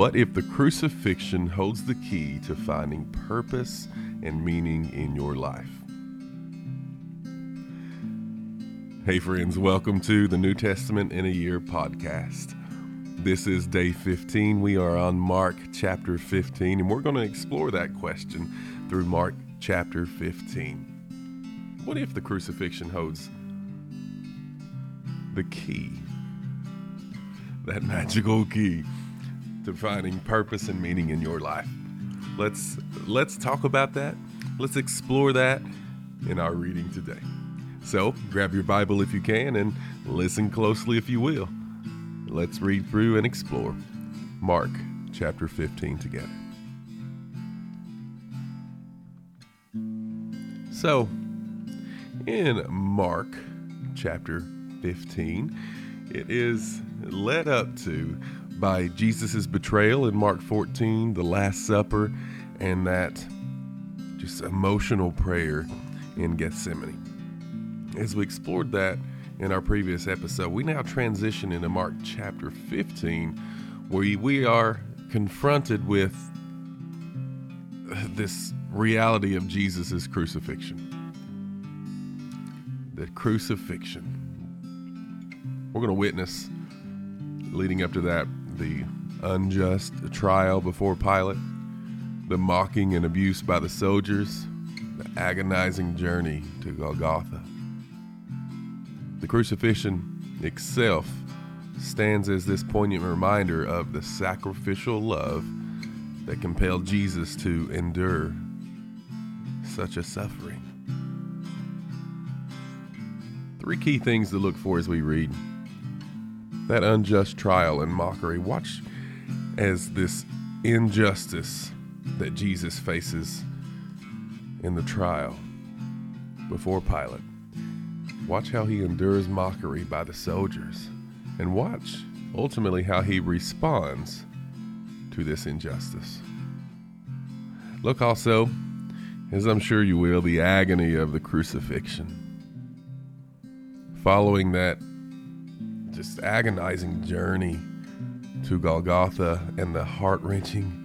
What if the crucifixion holds the key to finding purpose and meaning in your life? Hey, friends, welcome to the New Testament in a Year podcast. This is day 15. We are on Mark chapter 15, and we're going to explore that question through Mark chapter 15. What if the crucifixion holds the key, that magical key to finding purpose and meaning in your life? Let's let's talk about that. Let's explore that in our reading today. So, grab your Bible if you can and listen closely if you will. Let's read through and explore Mark chapter 15 together. So, in Mark chapter 15, it is led up to by Jesus' betrayal in Mark 14, the Last Supper, and that just emotional prayer in Gethsemane. As we explored that in our previous episode, we now transition into Mark chapter 15, where we are confronted with this reality of Jesus' crucifixion. The crucifixion. We're going to witness, leading up to that, the unjust trial before Pilate, the mocking and abuse by the soldiers, the agonizing journey to Golgotha the crucifixion itself stands as this poignant reminder of the sacrificial love that compelled Jesus to endure such a suffering. Three key things to look for as we read that unjust trial and mockery. Watch as this injustice that Jesus faces in the trial before Pilate Watch how he endures mockery by the soldiers, and watch ultimately how he responds to this injustice. Look also, as I'm sure you will, the agony of the crucifixion. Following that agonizing journey to Golgotha and the heart wrenching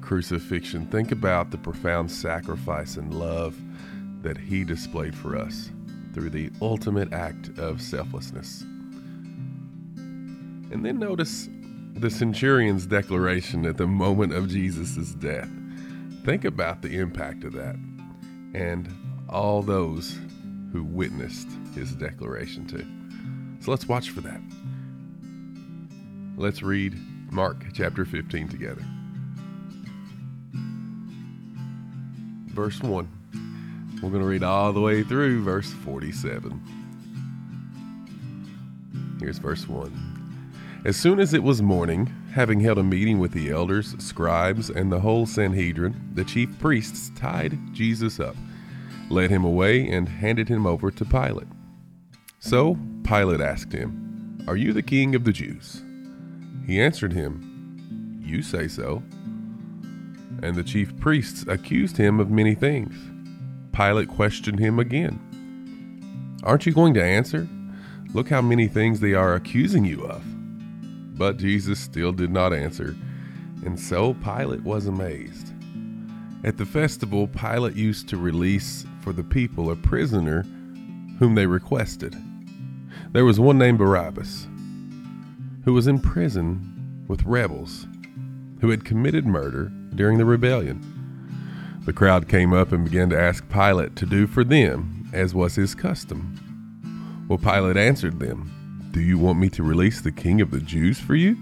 crucifixion, think about the profound sacrifice and love that he displayed for us through the ultimate act of selflessness. And then notice the centurion's declaration at the moment of Jesus' death. Think about the impact of that and all those who witnessed his declaration too. So let's watch for that. Let's read Mark chapter 15 together. Verse 1. We're going to read all the way through verse 47. Here's verse 1. As soon as it was morning, having held a meeting with the elders, scribes, and the whole Sanhedrin, the chief priests tied Jesus up, led him away, and handed him over to Pilate. So Pilate asked him, Are you the king of the Jews? He answered him, You say so. And the chief priests accused him of many things. Pilate questioned him again. Aren't you going to answer? Look how many things they are accusing you of. But Jesus still did not answer, and so Pilate was amazed. At the festival, Pilate used to release for the people a prisoner whom they requested. There was one named Barabbas, who was in prison with rebels who had committed murder during the rebellion. The crowd came up and began to ask Pilate to do for them as was his custom. Well, Pilate answered them, Do you want me to release the king of the Jews for you?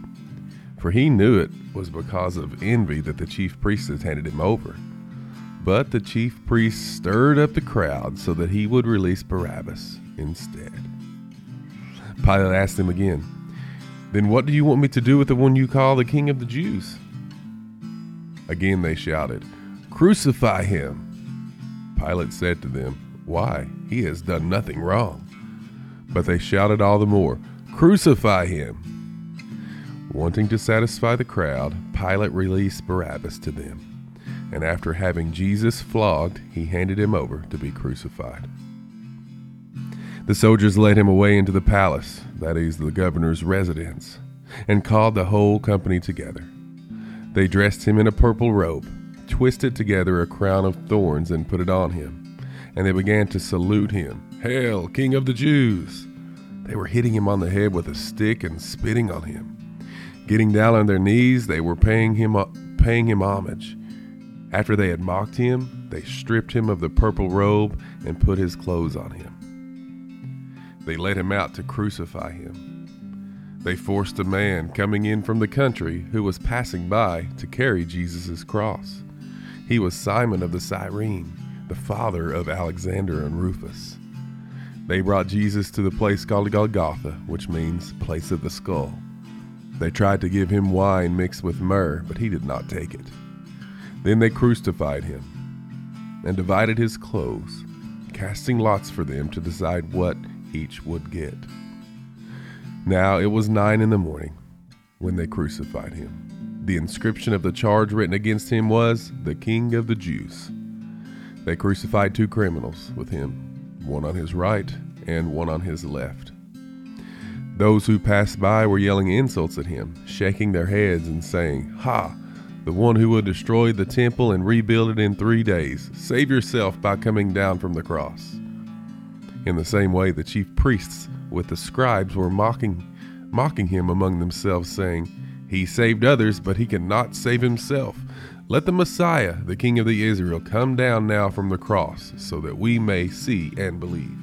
For he knew it was because of envy that the chief priests had handed him over. But the chief priests stirred up the crowd so that he would release Barabbas instead. Pilate asked them again, Then what do you want me to do with the one you call the king of the Jews? Again they shouted, Crucify him. Pilate said to them, Why? He has done nothing wrong. But they shouted all the more, Crucify him. Wanting to satisfy the crowd, Pilate released Barabbas to them. And after having Jesus flogged, he handed him over to be crucified. The soldiers led him away into the palace, that is, the governor's residence, and called the whole company together. They dressed him in a purple robe, twisted together a crown of thorns, and put it on him. And they began to salute him Hail, King of the Jews! They were hitting him on the head with a stick and spitting on him. Getting down on their knees, they were paying him, paying him homage. After they had mocked him, they stripped him of the purple robe and put his clothes on him. They led him out to crucify him. They forced a man coming in from the country who was passing by to carry Jesus' cross. He was Simon of the Cyrene, the father of Alexander and Rufus. They brought Jesus to the place called Golgotha, which means place of the skull. They tried to give him wine mixed with myrrh, but he did not take it. Then they crucified him and divided his clothes, casting lots for them to decide what each would get. Now it was nine in the morning when they crucified him. The inscription of the charge written against him was, The King of the Jews. They crucified two criminals with him, one on his right and one on his left. Those who passed by were yelling insults at him, shaking their heads and saying, Ha! The one who will destroy the temple and rebuild it in three days. Save yourself by coming down from the cross. In the same way, the chief priests with the scribes were mocking, mocking him among themselves, saying, He saved others, but he cannot save himself. Let the Messiah, the King of the Israel, come down now from the cross, so that we may see and believe.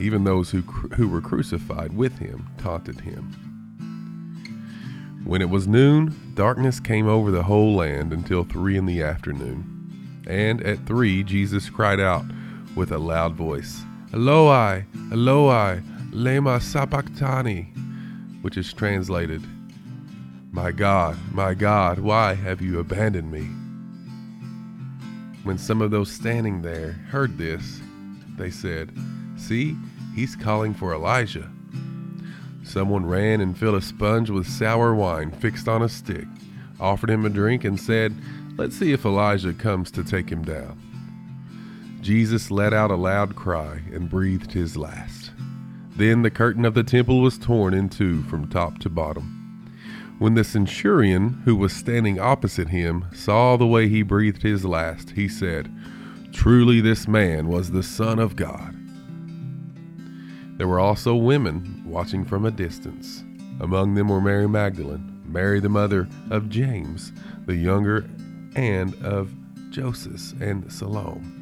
Even those who, who were crucified with him taunted him. When it was noon, darkness came over the whole land until three in the afternoon. And at three, Jesus cried out, with a loud voice, Eloi, Eloi, lema sabachthani, which is translated, My God, my God, why have you abandoned me? When some of those standing there heard this, they said, See, he's calling for Elijah. Someone ran and filled a sponge with sour wine fixed on a stick, offered him a drink, and said, Let's see if Elijah comes to take him down. Jesus let out a loud cry and breathed his last. Then the curtain of the temple was torn in two from top to bottom. When the centurion, who was standing opposite him, saw the way he breathed his last, he said, Truly this man was the Son of God. There were also women watching from a distance. Among them were Mary Magdalene, Mary the mother of James, the younger, and of Joseph and Salome.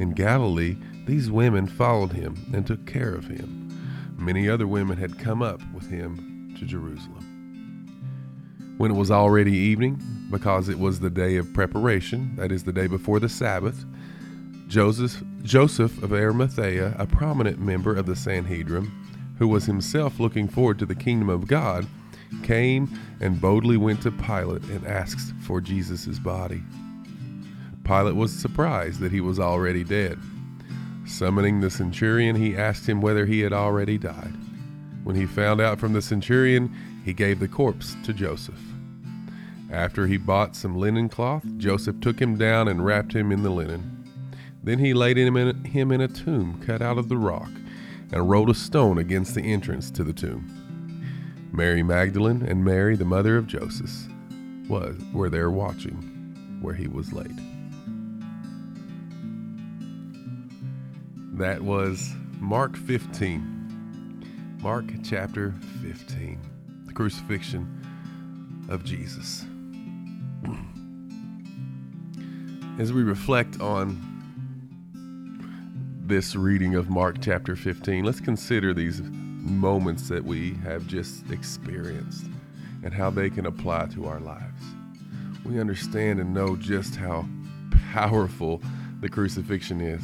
In Galilee, these women followed him and took care of him. Many other women had come up with him to Jerusalem. When it was already evening, because it was the day of preparation, that is, the day before the Sabbath, Joseph, Joseph of Arimathea, a prominent member of the Sanhedrin, who was himself looking forward to the kingdom of God, came and boldly went to Pilate and asked for Jesus' body. Pilate was surprised that he was already dead. Summoning the centurion, he asked him whether he had already died. When he found out from the centurion, he gave the corpse to Joseph. After he bought some linen cloth, Joseph took him down and wrapped him in the linen. Then he laid him in, him in a tomb cut out of the rock and rolled a stone against the entrance to the tomb. Mary Magdalene and Mary, the mother of Joseph, was, were there watching where he was laid. That was Mark 15. Mark chapter 15. The crucifixion of Jesus. As we reflect on this reading of Mark chapter 15, let's consider these moments that we have just experienced and how they can apply to our lives. We understand and know just how powerful the crucifixion is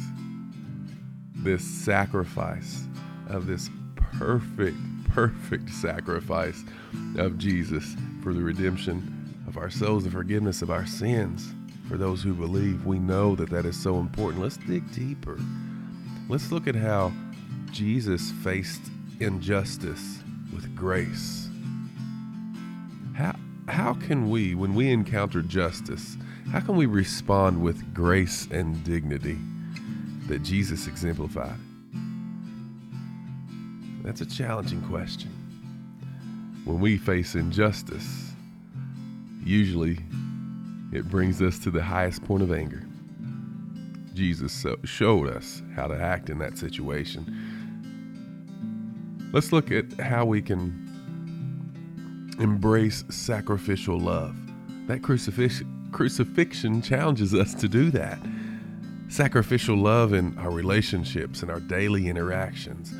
this sacrifice of this perfect, perfect sacrifice of Jesus for the redemption of our souls, the forgiveness of our sins. For those who believe, we know that that is so important. Let's dig deeper. Let's look at how Jesus faced injustice with grace. How, how can we, when we encounter justice, how can we respond with grace and dignity? That Jesus exemplified? That's a challenging question. When we face injustice, usually it brings us to the highest point of anger. Jesus showed us how to act in that situation. Let's look at how we can embrace sacrificial love. That crucifixion challenges us to do that. Sacrificial love in our relationships and our daily interactions.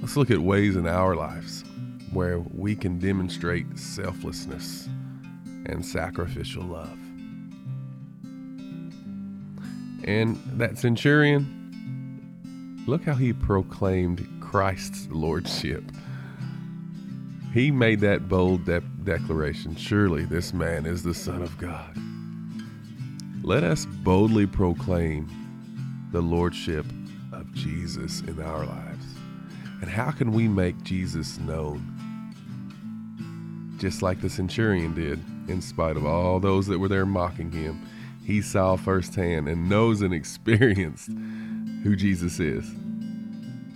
Let's look at ways in our lives where we can demonstrate selflessness and sacrificial love. And that centurion, look how he proclaimed Christ's lordship. He made that bold de- declaration Surely this man is the Son of God. Let us boldly proclaim the lordship of Jesus in our lives. And how can we make Jesus known? Just like the centurion did, in spite of all those that were there mocking him, he saw firsthand and knows and experienced who Jesus is.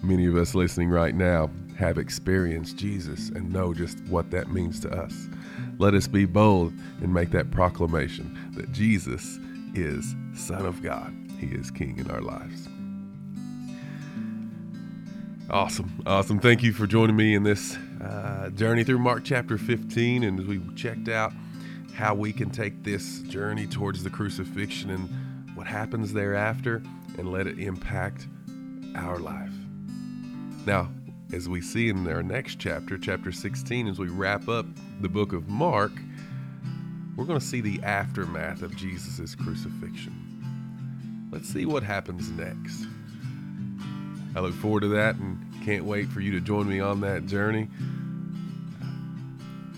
Many of us listening right now have experienced Jesus and know just what that means to us. Let us be bold and make that proclamation that Jesus is Son of God. He is King in our lives. Awesome. Awesome. Thank you for joining me in this uh, journey through Mark chapter 15. And as we checked out how we can take this journey towards the crucifixion and what happens thereafter and let it impact our life. Now, as we see in our next chapter, chapter 16, as we wrap up the book of Mark, we're going to see the aftermath of Jesus' crucifixion. Let's see what happens next. I look forward to that and can't wait for you to join me on that journey.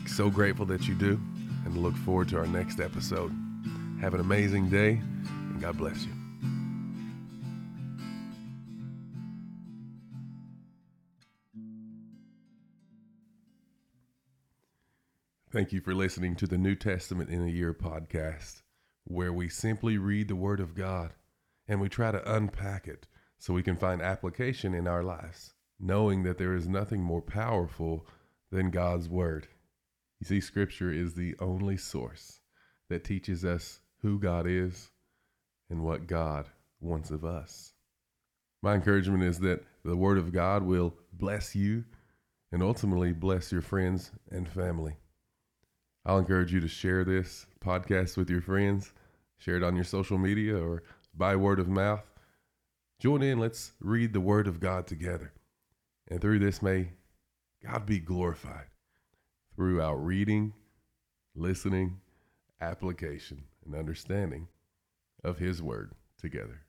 So grateful that you do and look forward to our next episode. Have an amazing day and God bless you. Thank you for listening to the New Testament in a Year podcast, where we simply read the Word of God and we try to unpack it so we can find application in our lives, knowing that there is nothing more powerful than God's Word. You see, Scripture is the only source that teaches us who God is and what God wants of us. My encouragement is that the Word of God will bless you and ultimately bless your friends and family. I'll encourage you to share this podcast with your friends, share it on your social media or by word of mouth. Join in, let's read the Word of God together. And through this, may God be glorified through our reading, listening, application, and understanding of His Word together.